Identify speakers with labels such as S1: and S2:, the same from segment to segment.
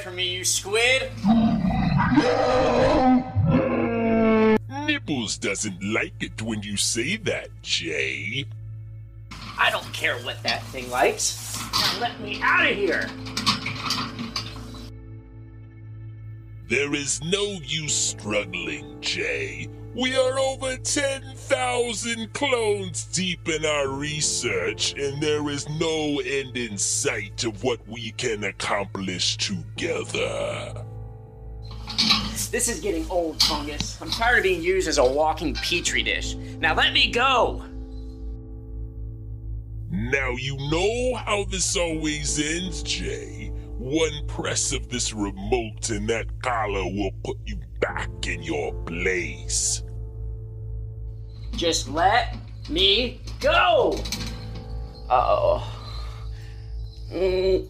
S1: From me, you squid!
S2: Nibbles doesn't like it when you say that, Jay.
S1: I don't care what that thing likes. Now let me out of here!
S2: There is no use struggling, Jay. We are over 10,000 clones deep in our research, and there is no end in sight of what we can accomplish together.
S1: This is getting old, Fungus. I'm tired of being used as a walking petri dish. Now let me go!
S2: Now you know how this always ends, Jay. One press of this remote and that collar will put you back in your place.
S1: Just let me go! Uh oh. Mm.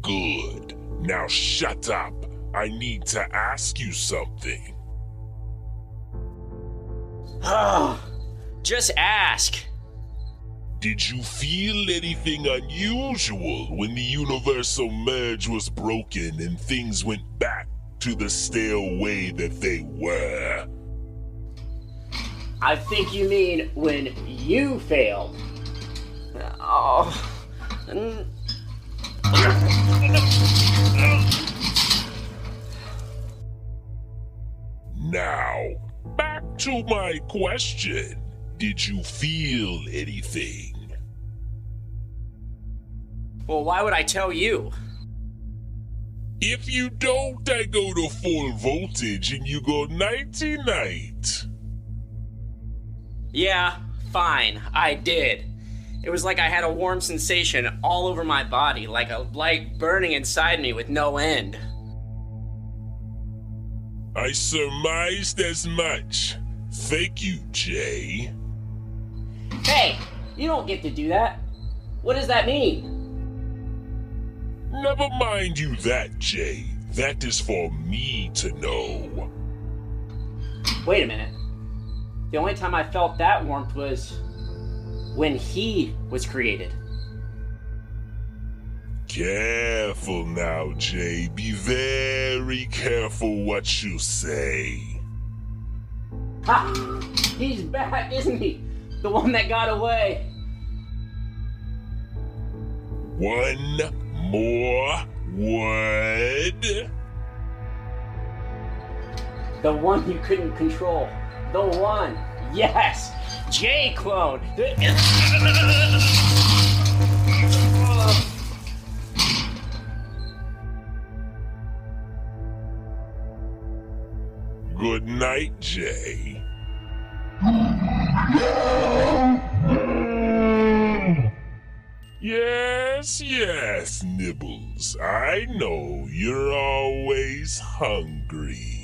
S2: Good. Now shut up. I need to ask you something.
S1: Ah, Just ask.
S2: Did you feel anything unusual when the universal merge was broken and things went back to the stale way that they were?
S1: I think you mean when you failed. Oh.
S2: Now, back to my question. Did you feel anything?
S1: Well, why would I tell you?
S2: If you don't, I go to full voltage and you go nighty night.
S1: Yeah, fine, I did. It was like I had a warm sensation all over my body, like a light burning inside me with no end.
S2: I surmised as much. Thank you, Jay.
S1: Hey, you don't get to do that. What does that mean?
S2: Never mind you that, Jay. That is for me to know.
S1: Wait a minute. The only time I felt that warmth was when he was created.
S2: Careful now, Jay. Be very careful what you say.
S1: Ha! He's back, isn't he? The one that got away.
S2: One more word.
S1: The one you couldn't control. The one. Yes! Jay clone!
S2: Good night, Jay. Yes, yes, Nibbles. I know you're always hungry.